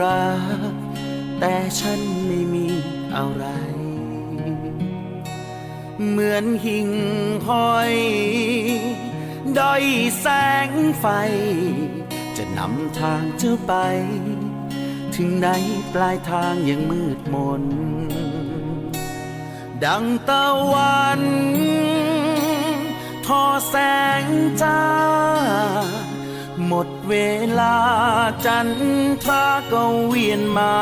รัก แต่ฉันไม่มีอะไร เหมือนหิ่งห้อยด้อยแสงไฟ จะนำทางเจ้าไป ถึงไหนปลายทางยังมืดมน ดังตะวัน ทอแสงจ้า เวลาจันทราก็เวียนมา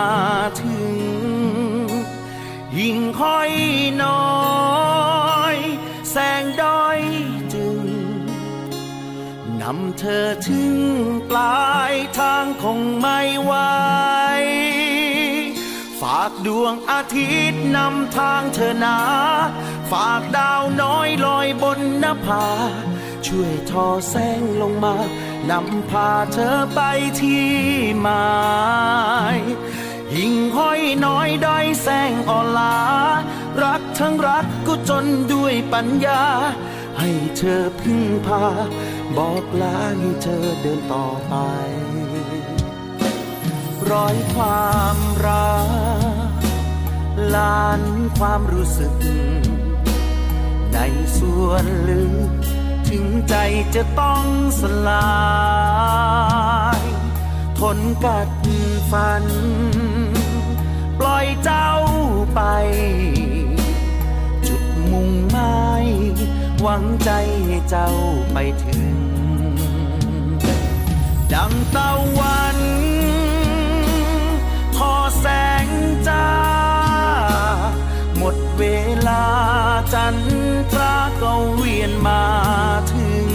ถึง ยิ่งค่อยน้อย แสงด้อยจึงนำเธอถึงปลายทางคงไม่ไหวฝากดวงอาทิตย์นำทางเธอนา ฝากดาวน้อยลอยบนนภา ช่วยทอแสงลงมา นำพาเธอไปที่หมายยิ่งห้อยน้อยด้อยแสงอ่อนลา รักทั้งรักก็จนด้วยปัญญา ให้เธอพึ่งพา บอกลาให้เธอเดินต่อไป ร้อยความรักลานความรู้สึก ในส่วนลึก ถึงใจจะต้องสลาย ทนกัดฟัน ปล่อยเจ้าไป จุดมุ่งหมายหวังใจให้เจ้าไปถึง ดังตะวัน ทอแสงจ้า เวลาจันทราก็เวียนมาถึง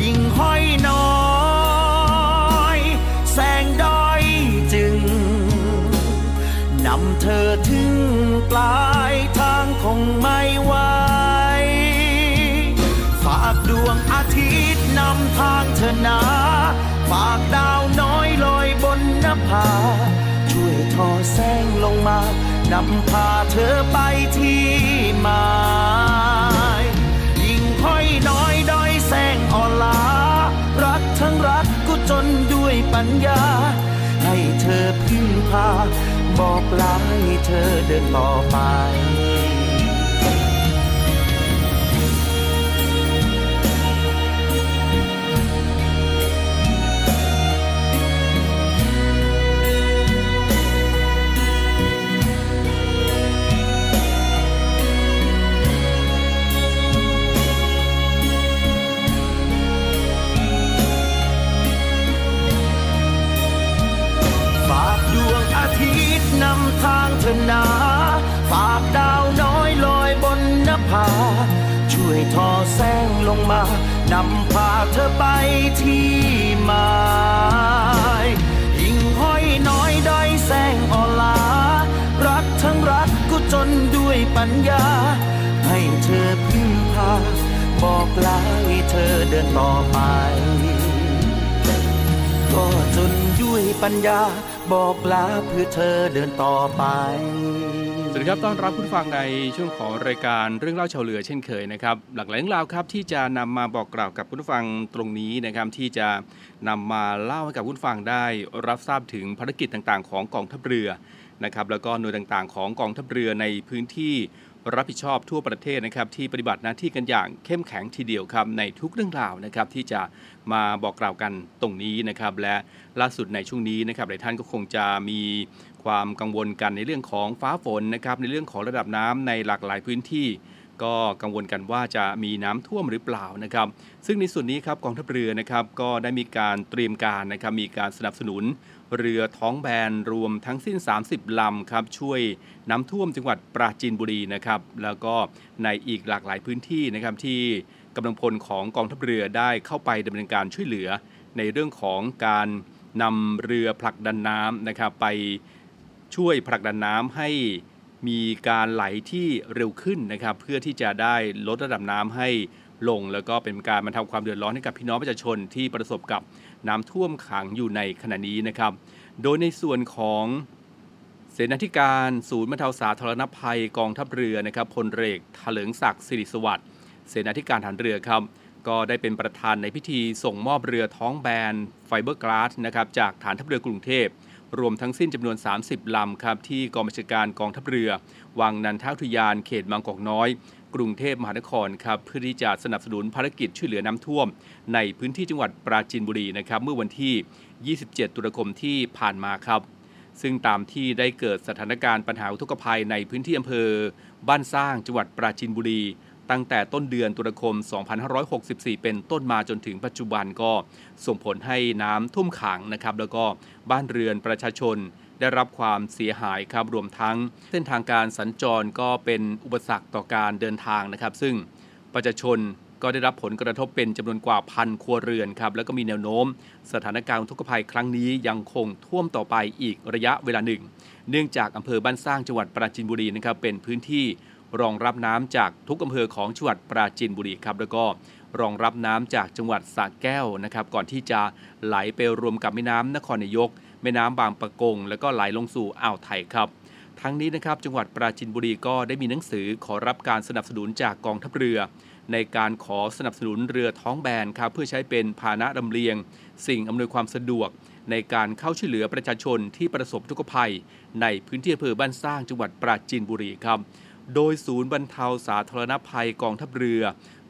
ยิ่งห้อยน้อย แสงด้อยจึง นำเธอถึงปลายทางคงไม่ไหวฝากดวงอาทิตย์นำทางเธอนาฝากดาวน้อยลอยบนนภา ช่วยทอแสงลงมา นำพาเธอไปที่หมายยิ่งค่อยน้อยด้อยแสงอ่อนลารักทั้งรักก็จนด้วยปัญญา ให้เธอพึ่งพา บอกลาให้เธอเดินต่อไป นาฝากดาวน้อยลอยบนนภา ช่วยทอแสงลงมานำพาเธอไปที่หมายยิ่งห้อยน้อยได้อยแสงอ่อลา รักทั้งรักก็จนด้วยปัญญา ให้เธอพึ่งพา บอกลาให้เธอเดินต่อไป ก็จนด้วยปัญญา บอกลาเพื่อเธอเดินต่อไป สวัสดีครับ ต้อนรับคุณฟังในช่วงของรายการเรื่องเล่าชาวเรือเช่นเคยนะครับ หลากหลายเรื่องราวครับที่จะนำมาบอกกล่าวกับคุณฟังตรงนี้นะครับที่จะนำมาเล่าให้กับคุณฟังได้รับทราบถึงภารกิจต่างๆ ของกองทัพเรือนะครับแล้วก็หน่วยต่างๆ ของกองทัพเรือในพื้นที่ รับผิดชอบทั่วประเทศนะครับที่ปฏิบัติหน้าที่กันอย่างเข้มแข็งทีเดียวครับในทุกเรื่องราวนะครับที่จะมาบอกกล่าวกันตรงนี้นะครับและล่าสุดในช่วงนี้นะครับหลายท่านก็คงจะมีความกังวลกันในเรื่องของฟ้าฝนนะครับในเรื่องของระดับน้ำในหลากหลายพื้นที่ ก็กังวลกันว่าจะมีน้ำท่วมหรือเปล่านะครับ ซึ่งในส่วนนี้ครับกองทัพเรือนะครับก็ได้มีการเตรียมการนะครับมีการสนับสนุน เรือท้องแบนรวมทั้งสิ้น 30 ลำครับช่วยน้ำท่วมจังหวัดปราจีนบุรีนะครับแล้วก็ในอีกหลากหลายพื้นที่นะครับที่กำลังพลของกองทัพเรือได้เข้าไปดำเนินการช่วยเหลือ ในเรื่องของการนำเรือผลักดันน้ำนะครับไปช่วยผลักดันน้ำให้ มีการไหลที่เร็วขึ้นนะครับ เพื่อที่จะได้ลดระดับน้ำให้ลง แล้วก็เป็นการบรรเทาความเดือดร้อนให้กับพี่น้องประชาชนที่ประสบกับน้ำท่วมขังอยู่ในขณะนี้นะครับ โดยในส่วนของเสนาธิการศูนย์บรรเทาสาธารณภัยกองทัพเรือนะครับพลเรือถลิงศักดิ์สิริสวัสดิ์เสนาธิการฐานเรือครับก็ได้เป็นประธานในพิธีส่งมอบเรือท้องแบนไฟเบอร์กลาสนะครับจากฐานทัพเรือกรุงเทพ รวมทั้งสิ้นจำนวน 30 ลำครับที่กองบัญชาการกองทัพเรือ วังนันทอุทยานเขตบางกอกน้อย กรุงเทพมหานครครับเพื่อที่จะสนับสนุนภารกิจช่วยเหลือน้ำท่วม ในพื้นที่จังหวัดปราจีนบุรีนะครับเมื่อวันที่ 27 ตุลาคมที่ผ่านมาครับ ซึ่งตามที่ได้เกิดสถานการณ์ปัญหาอุทกภัยในพื้นที่อำเภอ บ้านสร้างจังหวัดปราจีนบุรี ตั้งแต่ต้นเดือนตุลาคม 2564 เป็นต้นมาจนถึงปัจจุบันก็ส่งผลให้น้ำท่วมขังนะครับ แล้วก็บ้านเรือนประชาชนได้รับความเสียหายครับรวมทั้ง เส้นทางการสัญจรก็เป็นอุปสรรคต่อการเดินทางนะครับ ซึ่งประชาชนก็ได้รับผลกระทบเป็นจำนวนกว่าพันครัวเรือนครับ แล้วก็มีแนวโน้ม สถานการณ์อุกภัยครั้งนี้ยังคงท่วมต่อไปอีกระยะเวลาหนึ่ง เนื่องจากอำเภอบ้านสร้างจังหวัดปราจีนบุรีนะครับเป็นพื้นที่ รองรับน้ำจากทุกอำเภอของจังหวัดปราจีนบุรีครับแล้วก็รองรับน้ำจากจังหวัดสระแก้วนะครับ ก่อนที่จะไหลไปรวมกับแม่น้ำนครนายก แม่น้ำบางปะกง แล้วก็ไหลลงสู่อ่าวไทยครับทั้งนี้นะครับจังหวัดปราจีนบุรีก็ได้มีหนังสือขอรับการสนับสนุนจากกองทัพเรือ ในการขอสนับสนุนเรือท้องแบนครับเพื่อใช้เป็นพาหนะลำเลียง สิ่งอำนวยความสะดวก ในการเข้าช่วยเหลือประชาชนที่ประสบทุกภัย ในพื้นที่อำเภอบ้านสร้างจังหวัดปราจีนบุรีครับ โดยศูนย์บรรเทาสาธารณภัยกองทัพเรือ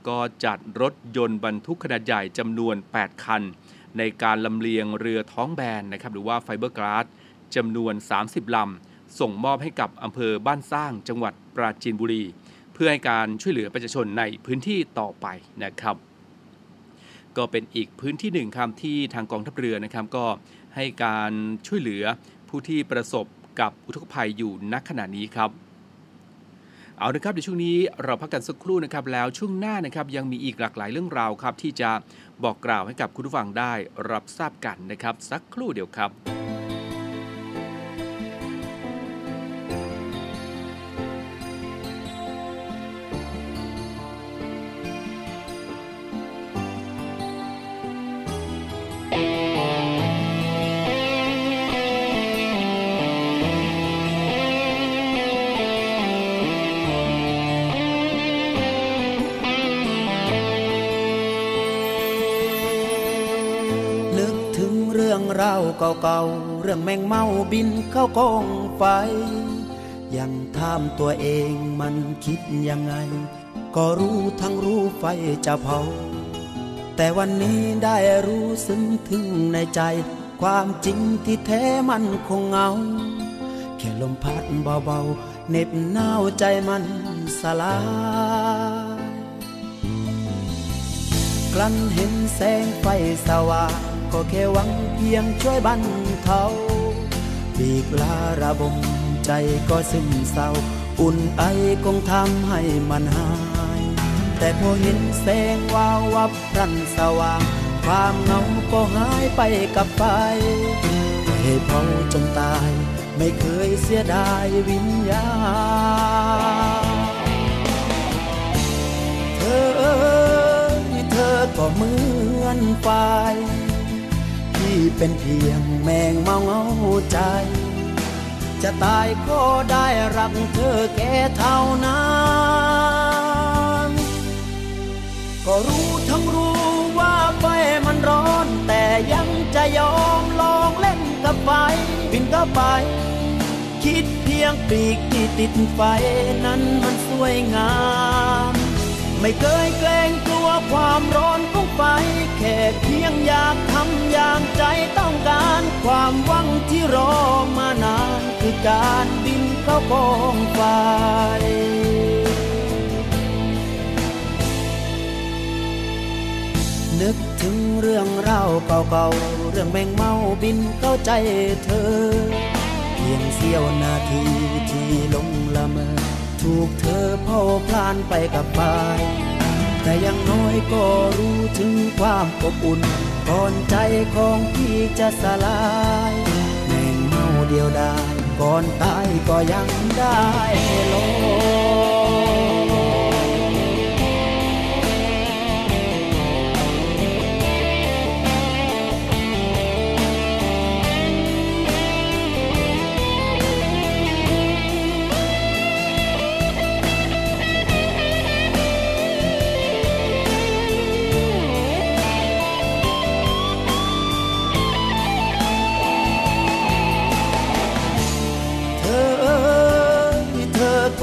ก็จัดรถยนต์บรรทุกขนาดใหญ่จำนวน 8 คัน ในการลำเลียงเรือท้องแบนนะครับหรือว่าไฟเบอร์กลาสจำนวน 30 ลำ ส่งมอบให้กับอำเภอบ้านสร้างจังหวัดปราจีนบุรี เพื่อให้การช่วยเหลือประชาชนในพื้นที่ต่อไปนะครับ ก็เป็นอีกพื้นที่หนึ่งครับที่ทางกองทัพเรือนะครับก็ให้การช่วยเหลือผู้ที่ประสบกับอุทกภัยอยู่ณขณะนี้ครับ เอาละครับในช่วงนี้เราพักกันสักครู่นะครับแล้วช่วงหน้านะครับยังมีอีกหลากหลายเรื่องราวครับที่จะบอกกล่าวให้กับคุณผู้ฟังได้รับทราบกันนะครับ สักครู่เดียวครับ เก่าๆ เรื่องแมงเมาบินเข้ากองไฟ ยังถามตัวเองมันคิดยังไง ก็รู้ทั้งรู้ไฟจะเผา แต่วันนี้ได้รู้ซึ้งถึงในใจ ความจริงที่แท้มันคงเหงา แค่ลมพัดเบาๆเน็บหนาวใจมันสลายกลั้นเห็นแสงไฟสว่างก็แค่หวัง เพียงช่วยบรรเทาปีกลาระบมใจก็ซึมเศร้า อุ่นไอคงทำให้มันหาย แต่พอเห็นแสงวาววับรันสว่าง ความเหงาก็หายไปกับไฟให้เผาจนตาย ไม่เคยเสียดายวิญญาณเธอเอ้ยเธอก็เหมือนไฟ ที่เป็นเพียงแมงเมาเงาใจ จะตายก็ได้รักเธอแค่เท่านั้นก็รู้ทั้งรู้ว่าไฟมันร้อน แต่ยังจะยอมลองเล่นกับไฟบินเข้าไป คิดเพียงปีกที่ติดไฟนั้นมันสวยงาม ไม่เคยเกรงกลัว วความร้อนของไฟแค่เพียงอยากทำอย่างใจต้องการ ความหวังที่รอมานาน คือการบินเข้ากองไฟนึกถึงเรื่องราวเก่าๆ เรื่องแมงเมาบินเข้าใจเธอ เพียงเสี้ยวนาทีที่ลงละเมอ ถูกเธอพ่อพลานไปกับไป แต่ยังน้อยก็รู้ถึงความอบอุ่น ก่อนใจของพี่จะสลายแมงเมาเดียวดายก่อนตายก็ยังได้ลอ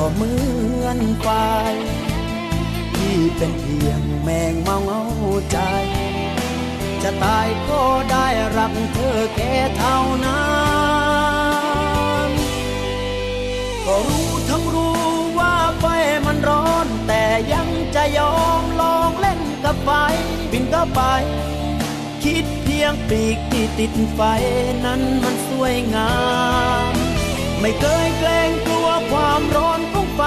ก็เหมือนไฟที่เป็นเพียงแมงเมาเงาใจ จะตายก็ได้รักเธอแค่เท่านั้นก็รู้ทั้งรู้ว่าไฟมันร้อน แต่ยังจะยอมลองเล่นกับไฟบินก็ไป คิดเพียงปีกที่ติดไฟนั้นมันสวยงาม ไม่เคยเกรงกลัวความร้อน ไฟ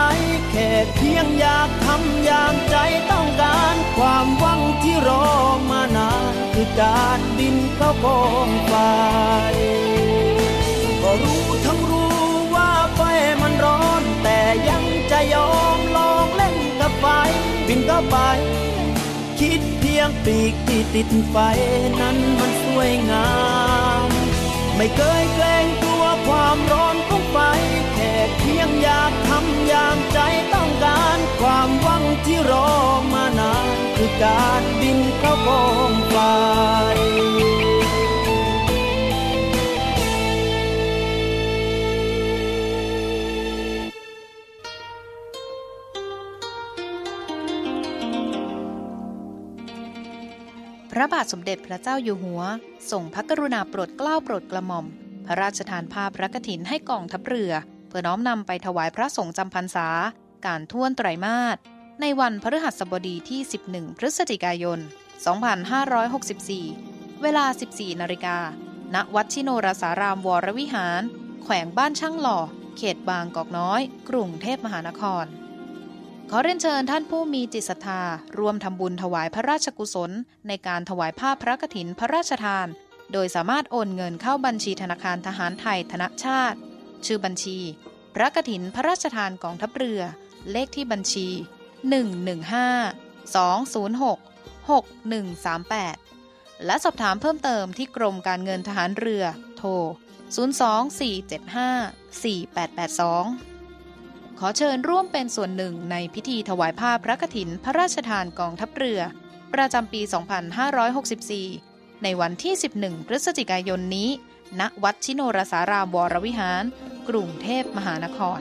แค่เพียงอยากทำอย่างใจต้องการ ความหวังที่รอมานานคือการบินเข้ากองไฟก็รู้ทั้งรู้ว่าไฟมันร้อน แต่ยังจะยอมลองเล่นกับไฟ บินเข้าไป คิดเพียงปีกที่ติดไฟนั้นมันสวยงาม ไม่เคยเกรงกลัวความร้อน คือการบินเข้ากองไฟพระบาทสมเด็จพระเจ้าอยู่หัวส่งพระกรุณาโปรดเกล้าโปรดกระหม่อม พระราชทานภาพพระกฐินให้กองทัพเรือ เพื่อน้อมนำไปถวายพระสงฆ์จำพรรษา การท่วนไตรมาส ในวันพฤหัสบดีที่ 11 พฤศจิกายน 2564 เวลา 14 นาฬิกา ณ วัดชิโนรสารามวรวิหาร แขวงบ้านช่างหล่อ เขตบางกอกน้อย กรุงเทพมหานคร ขอเรียนเชิญท่านผู้มีจิตศรัทธาร่วมทำบุญถวายพระราชกุศล ในการถวายผ้าพระกฐินพระราชทาน โดยสามารถโอนเงินเข้าบัญชีธนาคารทหารไทยธนชาติ ชื่อบัญชี พระกฐินพระราชทานกองทัพเรือ เลขที่บัญชี 115 206 6138 และสอบถามเพิ่มเติมที่กรมการเงินทหารเรือโทร 02475 4882 ขอเชิญร่วมเป็นส่วนหนึ่งในพิธีถวายผ้าพระกฐินพระราชทานกองทัพเรือ ประจำปี 2564 ในวันที่ 11 พฤศจิกายนนี้ ณ วัดชิโนรสารามวรวิหาร กรุงเทพมหานคร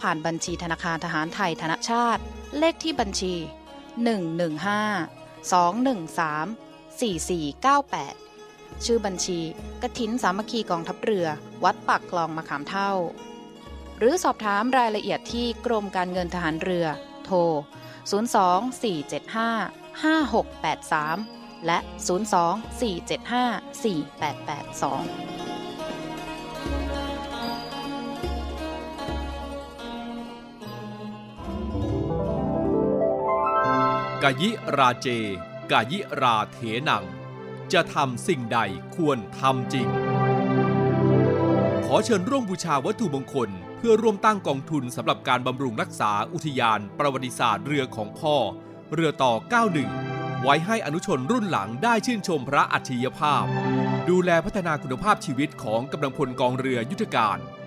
ผ่านบัญชีธนาคารทหารไทยธนชาติ เลขที่บัญชี 115 213 4498 ชื่อบัญชีกฐินสามัคคีกองทัพเรือ วัดปากคลองมะขามเท่า หรือสอบถามรายละเอียดที่กรมการเงินทหารเรือ โทร 02 475 5683 และ 02 กายิราเจ กายิราเถนัง จะทำสิ่งใดควรทำจริง ขอเชิญร่วมบูชาวัตถุมงคล เพื่อร่วมตั้งกองทุนสำหรับการบำรุงรักษาอุทยานประวัติศาสตร์เรือของพ่อ เรือต่อ 91 ไว้ให้อนุชนรุ่นหลังได้ชื่นชมพระอัจฉริยภาพ ดูแลพัฒนาคุณภาพชีวิตของกำลังพลกองเรือยุทธการ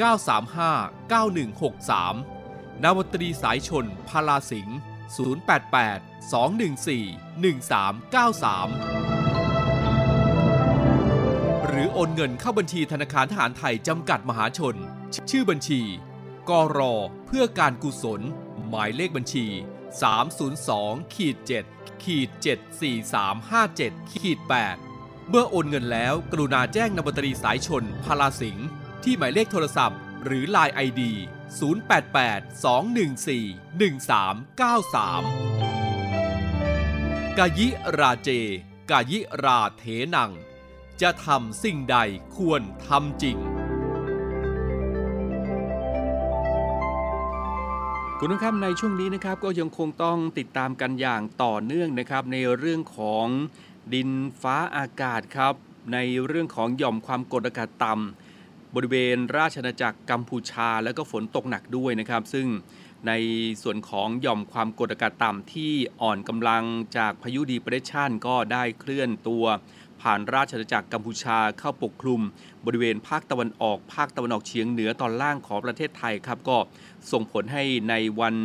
935 9163 นาวตรีสายชน พาลาสิงห์088 214 1393 หรือโอนเงินเข้าบัญชีธนาคารทหารไทยจำกัดมหาชน ชื่อบัญชี กรอเพื่อการกุศล หมายเลขบัญชี 302ขีด7ขีด74357ขีด8เมื่อโอนเงินแล้วกรุณาแจ้งนบตรีสายชนพาลาสิงห์ ที่หมายเลขโทรศัพท์ หรือ Line ID 0882141393 กายิราเจ กายิราเถนัง จะทำสิ่งใดควรทำจริง คุณผู้ชมในช่วงนี้นะครับก็ยังคงต้องติดตามกันอย่างต่อเนื่องนะครับ ในเรื่องของดินฟ้าอากาศครับ ในเรื่องของหย่อมความกดอากาศต่ำ บริเวณราชอาจักรกัมพูชา แล้วก็ฝนตกหนักด้วยนะครับ ซึ่งในส่วนของหย่อมความกดอากาศต่ำที่อ่อนกำลังจากพายุดีเปรสชันก็ได้เคลื่อนตัว ผ่านราชอาณาจักรกัมพูชาเข้าปกคลุม บริเวณภาคตะวันออกภาคตะวันออกเฉียงเหนือตอนล่างของประเทศไทยครับก็ส่งผลให้ในวัน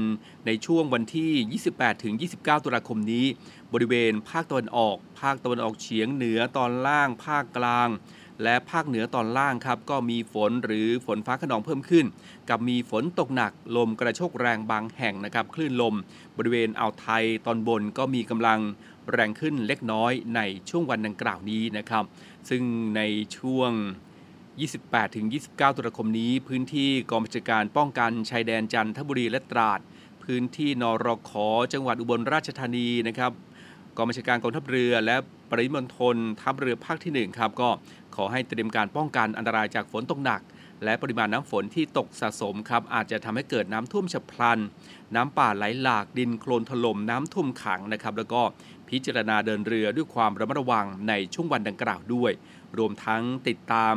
ในช่วงวันที่ 28 ถึง 29 ตุลาคมนี้ บริเวณภาคตะวันออก ภาคตะวันออกเฉียงเหนือตอนล่าง ภาคกลาง และภาคเหนือตอนล่างครับก็มีฝนหรือฝนฟ้าขนองเพิ่มขึ้น กับมีฝนตกหนักลมกระโชกแรงบางแห่งนะครับคลื่นลม บริเวณอ่าวไทยตอนบนก็มีกำลังแรงขึ้นเล็กน้อยในช่วงวันดังกล่าวนี้นะครับ ซึ่งในช่วง 28ถึง29 ตุลาคมนี้ พื้นที่กองบัญชาการป้องกันชายแดนจันทบุรีและตราด พื้นที่นรขจังหวัดอุบลราชธานีนะครับกองบัญชาการกองทัพเรือและปริมณฑลทัพเรือภาคที่1ครับก็ อให้เตรียมการป้องกันอันตรายจากฝนตกหนัก และปริมาณน้ำฝนที่ตกสะสมครับอาจจะทำให้เกิดน้ำท่วมฉับพลัน น้ำป่าไหลหลากดินโคลนถล่มน้ำท่วมขังนะครับ แล้วก็พิจารณาเดินเรือด้วยความระมัดระวังในช่วงวันดังกล่าวด้วย รวมทั้งติดตาม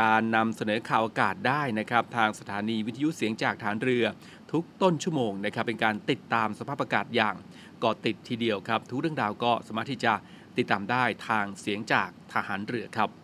การนำเสนอข่าวอากาศได้นะครับ ทางสถานีวิทยุเสียงจากฐานเรือ ทุกต้นชั่วโมงนะครับ เป็นการติดตามสภาพอากาศอย่างกาะติดทีเดียวครับ ทุกเรื่องราวก็สามารถที่จะติดตามได้ทางเสียงจากทหารเรือครับ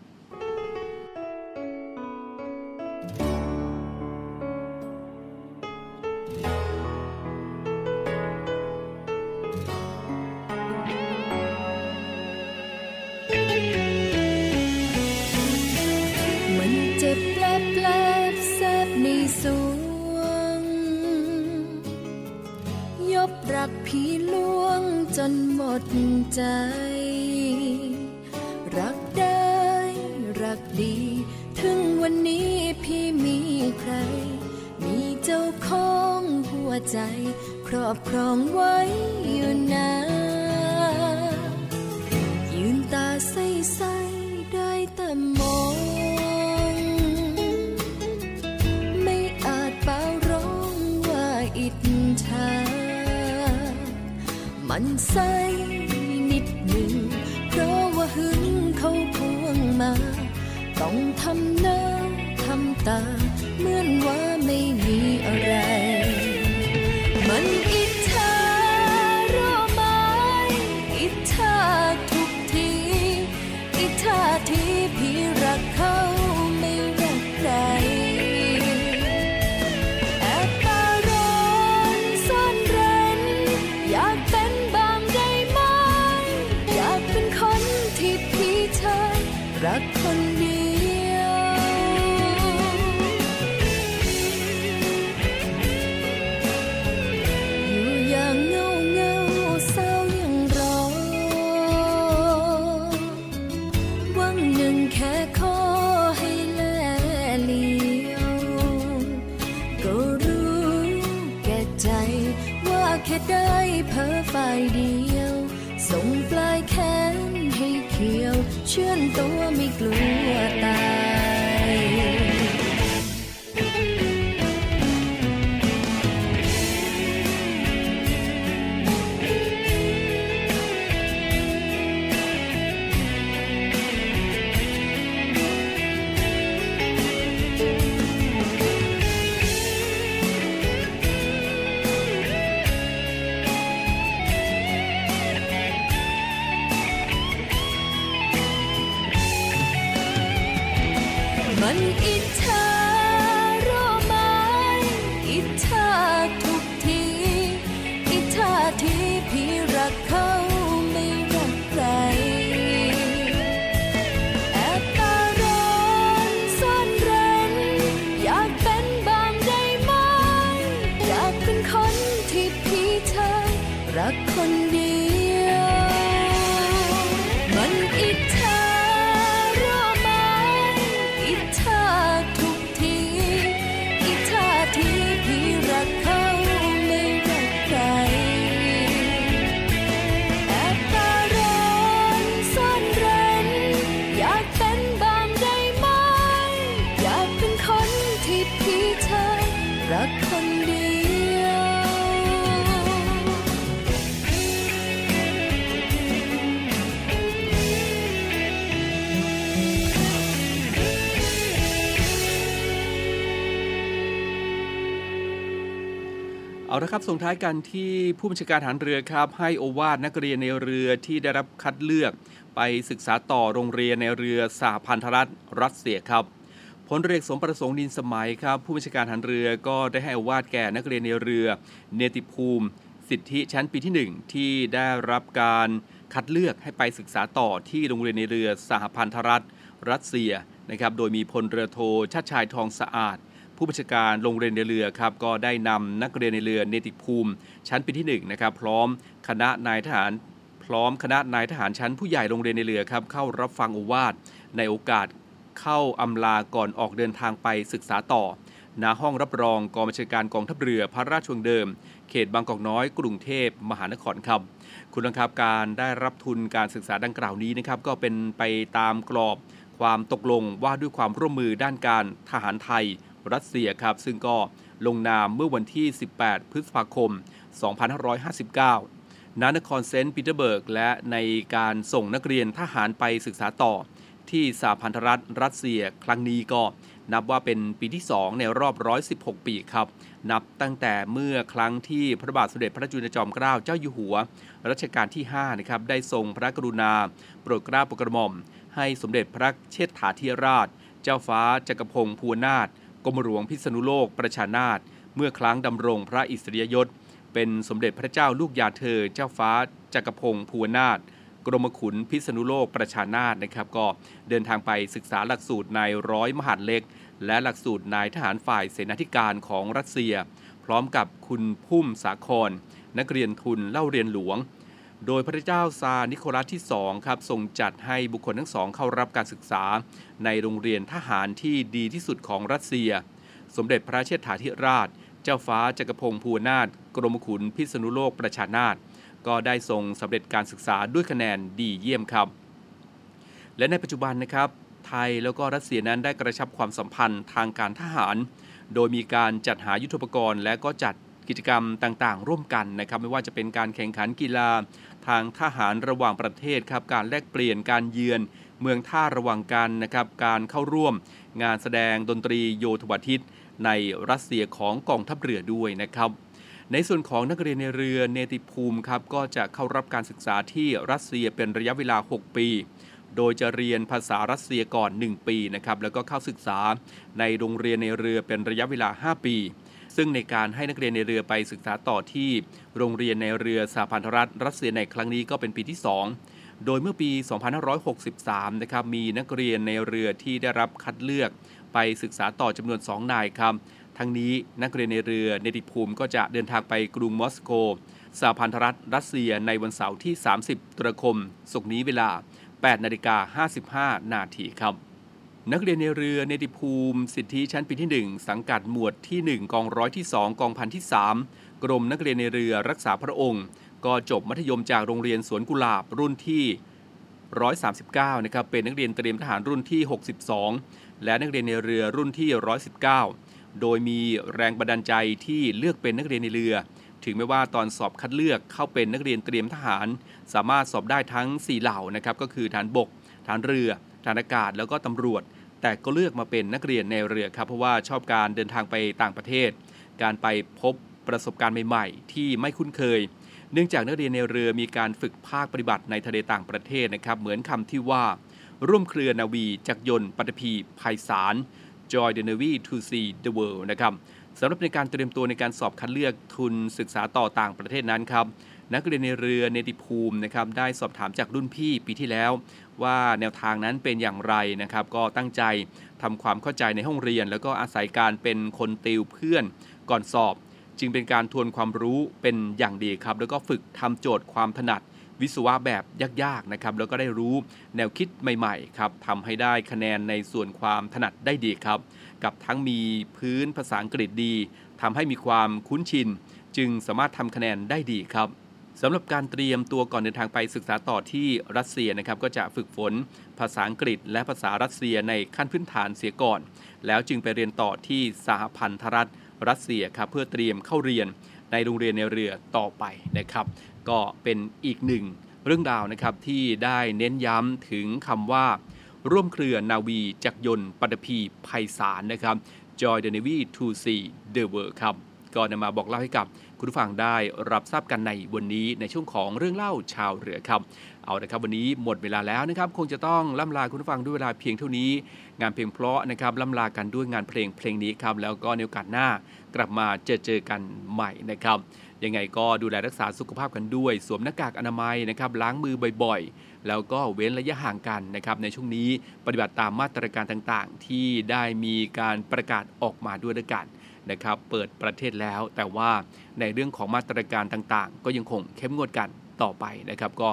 มันใสนิดหนึ่ง เพราะว่าหึงเขาพวงมา ต้องทำหน้าทำตา เหมือนว่าไม่มีอะไร ค่ได้เพ้อฝ่ายเดียว ส่งปลายแขนให้เขียว เชื่อนตัวไม่กลัวตา เอาละครับส่งท้ายกันที่ผู้บัญชาการฐานเรือครับ ให้โอวาทนักเรียนในเรือที่ได้รับคัดเลือก ไปศึกษาต่อโรงเรียนในเรือสหพันธรัฐรัสเซียครับพลเรือเอกสมประสงค์ดินสมัยครับผู้บัญชาการฐานเรือก็ได้ให้โอวาทแก่นักเรียนในเรือ เนติภูมิ สิทธิชั้นปีที่ 1 ที่ได้รับการคัดเลือกให้ไปศึกษาต่อที่โรงเรียนในเรือสหพันธรัฐรัสเซียนะครับโดยมีพลเรือโทชาติชายทองสะอาด ผู้บัญชาการโรงเรียนในเรือครับก็ได้นำนักเรียนในเรือเนติภูมิ ชั้นปีที่1นะครับพร้อมคณะนายทหารพร้อมคณะนายทหารชั้นผู้ใหญ่โรงเรียนในเรือครับเข้ารับฟังโอวาทในโอกาสเข้าอำลาก่อนออกเดินทางไปศึกษาต่อณห้องรับรองกองบัญชาการกองทัพเรือพระราชวังเดิม เขตบางกอกน้อย กรุงเทพมหานครครับ คุณผู้ชมครับการได้รับทุนการศึกษาดังกล่าวนี้นะครับก็เป็นไปตามกรอบความตกลงว่าด้วยความร่วมมือด้านการทหารไทย รัสเซียครับ ซึ่งก็ลงนามเมื่อวันที่ 18 พฤษภาคม 2559 ณ นครเซนต์ปีเตอร์เบิร์ก และในการส่งนักเรียนทหารไปศึกษาต่อ ที่สหพันธรัฐรัสเซียครั้งนี้ก็นับว่าเป็นปีที่ 2 ในรอบ 116 ปีครับ นับตั้งแต่เมื่อครั้งที่พระบาทสมเด็จพระจุลจอมเกล้าเจ้าอยู่หัว รัชกาลที่ 5 นะครับ ได้ทรงพระกรุณา โปรดเกล้าโปรดกระหม่อม ให้สมเด็จพระเชษฐาธิราช เจ้าฟ้าจักรพงศ์ภูนาถ กรมหลวงพิษณุโลกประชานาถเมื่อครั้งดำรงพระอิสริยยศ เป็นสมเด็จพระเจ้าลูกยาเธอ เจ้าฟ้าจักรพงศ์ภูวนาถกรมขุนพิษณุโลกประชานาถนะครับก็เดินทางไปศึกษาหลักสูตรนายร้อยมหาดเล็ก และหลักสูตรนายทหารฝ่ายเสนาธิการของรัสเซีย พร้อมกับคุณพุ่มสาคร นักเรียนทุนเล่าเรียนหลวง โดยพระเจ้าซานิโคลัสที่2ครับทรงจัดให้บุคคลทั้งสองเข้ารับการศึกษา ในโรงเรียนทหารที่ดีที่สุดของรัสเซีย สมเด็จพระเชษฐาธิราช เจ้าฟ้าจักรพงศ์ภูวนาถกรมขุนพิษณุโลกประชานาถก็ได้ทรงสำเร็จการศึกษาด้วยคะแนนดีเยี่ยมครับ และในปัจจุบันนะครับไทยแล้วก็รัสเซียนั้นได้กระชับความสัมพันธ์ทางการทหาร โดยมีการจัดหายุทธปกรณ์และก็จัด กิจกรรมต่างๆ ร่วมกันนะครับไม่ว่าจะเป็นการแข่งขันกีฬา ทางทหารระหว่างประเทศครับการแลกเปลี่ยนการเยือน เมืองท่าระหว่างกันนะครับการเข้าร่วม งานแสดงดนตรีโยธวาทิต ในรัสเซียของกองทัพเรือด้วยนะครับในส่วนของนักเรียนในเรือเนติภูมิครับก็จะเข้ารับการศึกษาที่รัสเซียเป็นระยะเวลา 6 ปี โดยจะเรียนภาษารัสเซียก่อน 1 ปีนะครับแล้วก็เข้าศึกษาในโรงเรียนในเรือเป็นระยะเวลา 5 ปี ซึ่งในการให้นักเรียนในเรือไปศึกษาต่อที่โรงเรียนในเรือสหพันธรัฐรัสเซียในครั้งนี้ก็เป็นปีที่ 2 โดยเมื่อปี 2563 นะครับมีนักเรียนในเรือที่ได้รับคัดเลือกไปศึกษาต่อจำนวน 2 นายครับ ทั้งนี้นักเรียนในเรือเนติภูมิก็จะเดินทางไปกรุงมอสโกสหพันธรัฐรัสเซียในวันเสาร์ที่ 30ตุลาคมศกนี้เวลา 8 นาฬิกา 55 นาทีครับ นักเรียนในเรือเนติภูมิ สิทธิชั้นปีที่ 1 สังกัดหมวดที่ 1 กองร้อยที่ 2 กองพันที่ 3 กรมนักเรียนในเรือรักษาพระองค์ ก็จบมัธยมจากโรงเรียนสวนกุหลาบรุ่นที่ 139 นะครับ เป็นนักเรียนเตรียมทหารรุ่นที่ 62 และนักเรียนในเรือรุ่นที่ 119 โดยมีแรงบันดาลใจที่เลือกเป็นนักเรียนในเรือ ถึงแม้ว่าตอนสอบคัดเลือกเข้าเป็นนักเรียนเตรียมทหาร สามารถสอบได้ทั้ง 4 เหล่านะครับ ก็คือฐานบก ฐานเรือ ฐานอากาศ แล้วก็ตำรวจ แต่ก็เลือกมาเป็นนักเรียนในเรือครับ เพราะว่าชอบการเดินทางไปต่างประเทศ การไปพบประสบการณ์ใหม่ๆ ที่ไม่คุ้นเคย เนื่องจากนักเรียนในเรือมีการฝึกภาคปฏิบัติในทะเลต่างประเทศนะครับ เหมือนคำที่ว่า ร่วมเครือนาวีจักรยนต์ปัตภีภัยสาร Joy the Navy to see the world นะครับสำหรับในการเตรียมตัวในการสอบคัดเลือกทุนศึกษาต่อต่างประเทศนั้นครับ นักเรียนในเรือเนติภูมินะครับได้สอบถามจากรุ่นพี่ปีที่แล้ว ว่าแนวทางนั้นเป็นอย่างไรนะครับ ก็ตั้งใจทำความเข้าใจในห้องเรียน แล้วก็อาศัยการเป็นคนติวเพื่อนก่อนสอบ จึงเป็นการทวนความรู้เป็นอย่างดีครับ แล้วก็ฝึกทำโจทย์ความถนัดวิศวะแบบยากๆนะครับ แล้วก็ได้รู้แนวคิดใหม่ๆครับทำให้ได้คะแนนในส่วนความถนัดได้ดีครับ กับทั้งมีพื้นภาษาอังกฤษดีทำให้มีความคุ้นชิน จึงสามารถทำคะแนนได้ดีครับ สำหรับการเตรียมตัวก่อนเดินทางไปศึกษาต่อที่รัสเซียนะครับก็จะฝึกฝนภาษาอังกฤษ และภาษารัสเซียในขั้นพื้นฐานเสียก่อน แล้วจึงไปเรียนต่อที่สหพันธรัฐรัสเซียครับเพื่อเตรียมเข้าเรียนในโรงเรียนในเรือต่อไปนะครับ ก็เป็นอีกหนึ่งเรื่องราวนะครับที่ได้เน้นย้ำถึงคำว่า ร่วมเครือนาวีจักรยนต์ปัตภีไพศาลนะครับ Joy the Navy to see the world ครับก็นำมาบอกเล่าให้กับ คุณผู้ฟังได้รับทราบกันในวันนี้ในช่วงของเรื่องเล่าชาวเรือครับ เอาละครับวันนี้หมดเวลาแล้วนะครับ คงจะต้องล่ำลาคุณผู้ฟังด้วยเวลาเพียงเท่านี้ งานเพลงเพราะนะครับล่ำลากันด้วยงานเพลงเพลงนี้ครับแล้วก็ในโอกาสหน้ากลับมาเจอเจอกันใหม่นะครับยังไงก็ดูแลรักษาสุขภาพกันด้วย สวมหน้ากากอนามัยนะครับล้างมือบ่อยๆ แล้วก็เว้นระยะห่างกันนะครับในช่วงนี้ปฏิบัติตามมาตรการต่างๆ ที่ได้มีการประกาศออกมาด้วยด้วยกัน นะครับเปิดประเทศแล้ว แต่ว่าในเรื่องของมาตรการต่างๆ ก็ยังคงเข้มงวดกันต่อไปนะครับ ก็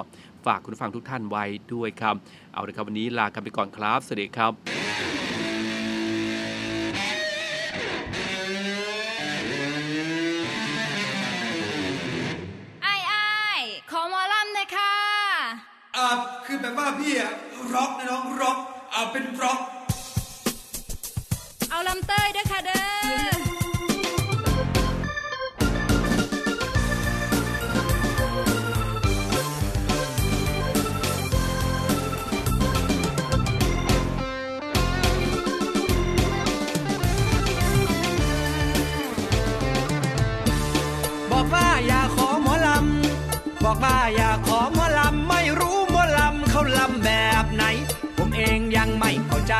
ฝากคุณผู้ฟังทุกท่านไว้ด้วยครับ เอาละครับวันนี้ลากันไปก่อนครับ สวัสดีครับไอ้ไอ้ายขอหมอลำหน่อยค่ะอ่าคือแบบว่าพี่อะร็อกนะน้องร็อกอ่าเป็นร็อก เอาลำเต้ยด้วยค่ะเด้อ อกว่าอย่าขอหมอลำไม่รู้หมอลำเขาลำแบบไหน ผมเองยังไม่เข้าใจ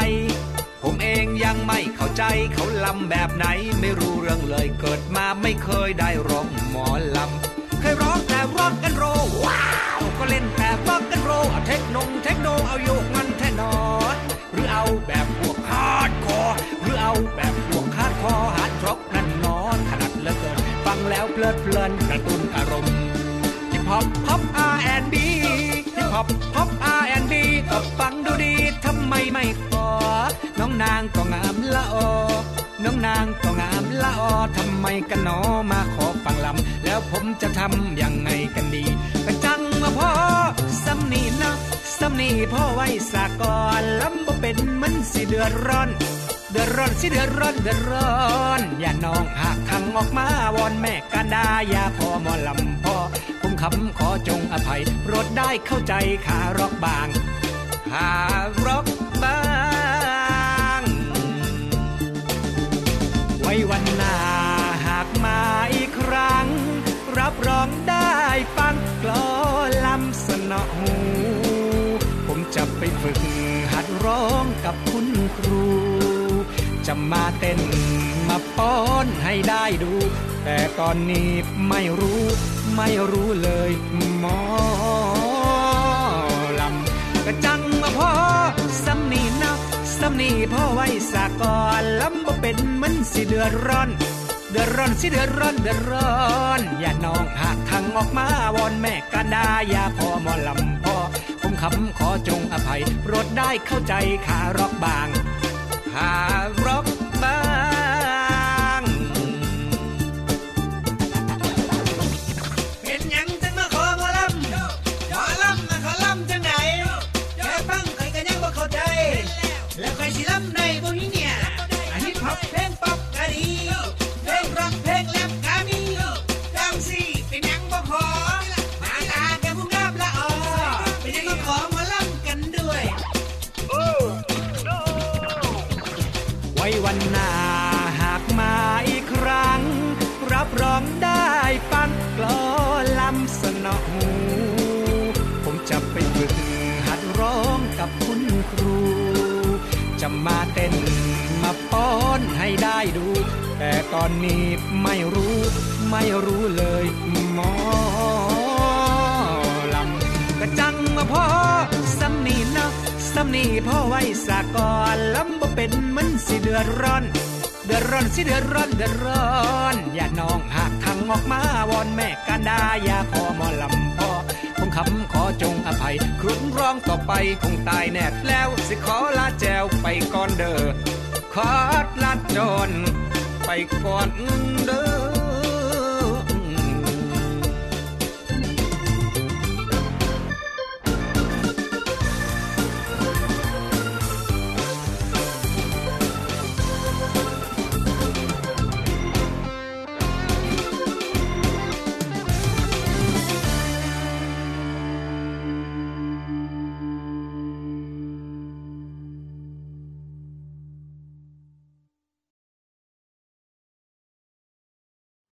ผมเองยังไม่เข้าใจเขาลำแบบไหน ไม่รู้เรื่องเลยเกิดมาไม่เคยได้ร้องหมอลำเคยร้องแต่ rock and roll ว้าวก็เล่นแต่ rock and roll เอา techno techno เอาโยกมันแท้หนอหรือเอาแบบพวก hardcore หรือเอาแบบพวก hardcore hard rock นั่นนอนขนาดเหลือเกินฟังแล้วเพลิดเพลินกระตุ้นอารมณ์ hip hop hop R&B hip hop hop R&B ก็ฟังดูดีทำไมไม่ขอ น้องนางก็งามละออน้องนางก็งามละออทำไมกันหนอมาขอฟังลำ แล้วผมจะทำยังไงกันดีก็จังมาพ่อสำนีเนาะสำนีพ่อไว้สาก่อนลำบ่เป็นมันสิเดือดร้อนเดือดร้อนสิเดือดร้อนเดือดร้อน อย่าน้องหากขังออกมาวอนแม่กันดาอย่าพอหมอลำพ่อ คำขอจงอภัยโปรดได้เข้าใจขารอกบางขารอกบาง ไว้วันหน้าหากมาอีกครั้ง รับรองได้ฟังกลอลำสนอหู ผมจะไปฝึกหัดร้องกับคุณครู จะมาเต้นมาป้อนให้ได้ดู แต่ตอนนี้ไม่รู้ ไม่รู้เลยหมอลำกระจังมาพ่อสำนีนักสำนีพ่อไว้สากอนลำบ่เป็นมันสิเดือดร้อนเดือดร้อนสิเดือดร้อนเดือดร้อน อย่าน้องหากทางออกมาวอนแม่กันดาอย่าพอหมอลำพ่อผมคำขอจงอภัยโปรดได้เข้าใจขารอกบางขารอกบาง ตอนนี้ไม่รู้ไม่รู้เลยหมอลำกระจังมาพ่อสำนีเนาะสำนีพ่อไว้สากอนลำบ่เป็นมันสิเดือดร้อน เดือดร้อนสิเดือดร้อนเดือดร้อนอย่าน้องหากทางออกมาวอนแม่กันดาอย่าขอหมอลำพ่อคงคำขอจงอภัยครุ่นร้องต่อไปคงตายแน่แล้วสิขอลาแจวไปก่อนเด้อขอลาจน ไปก่อนเด้อ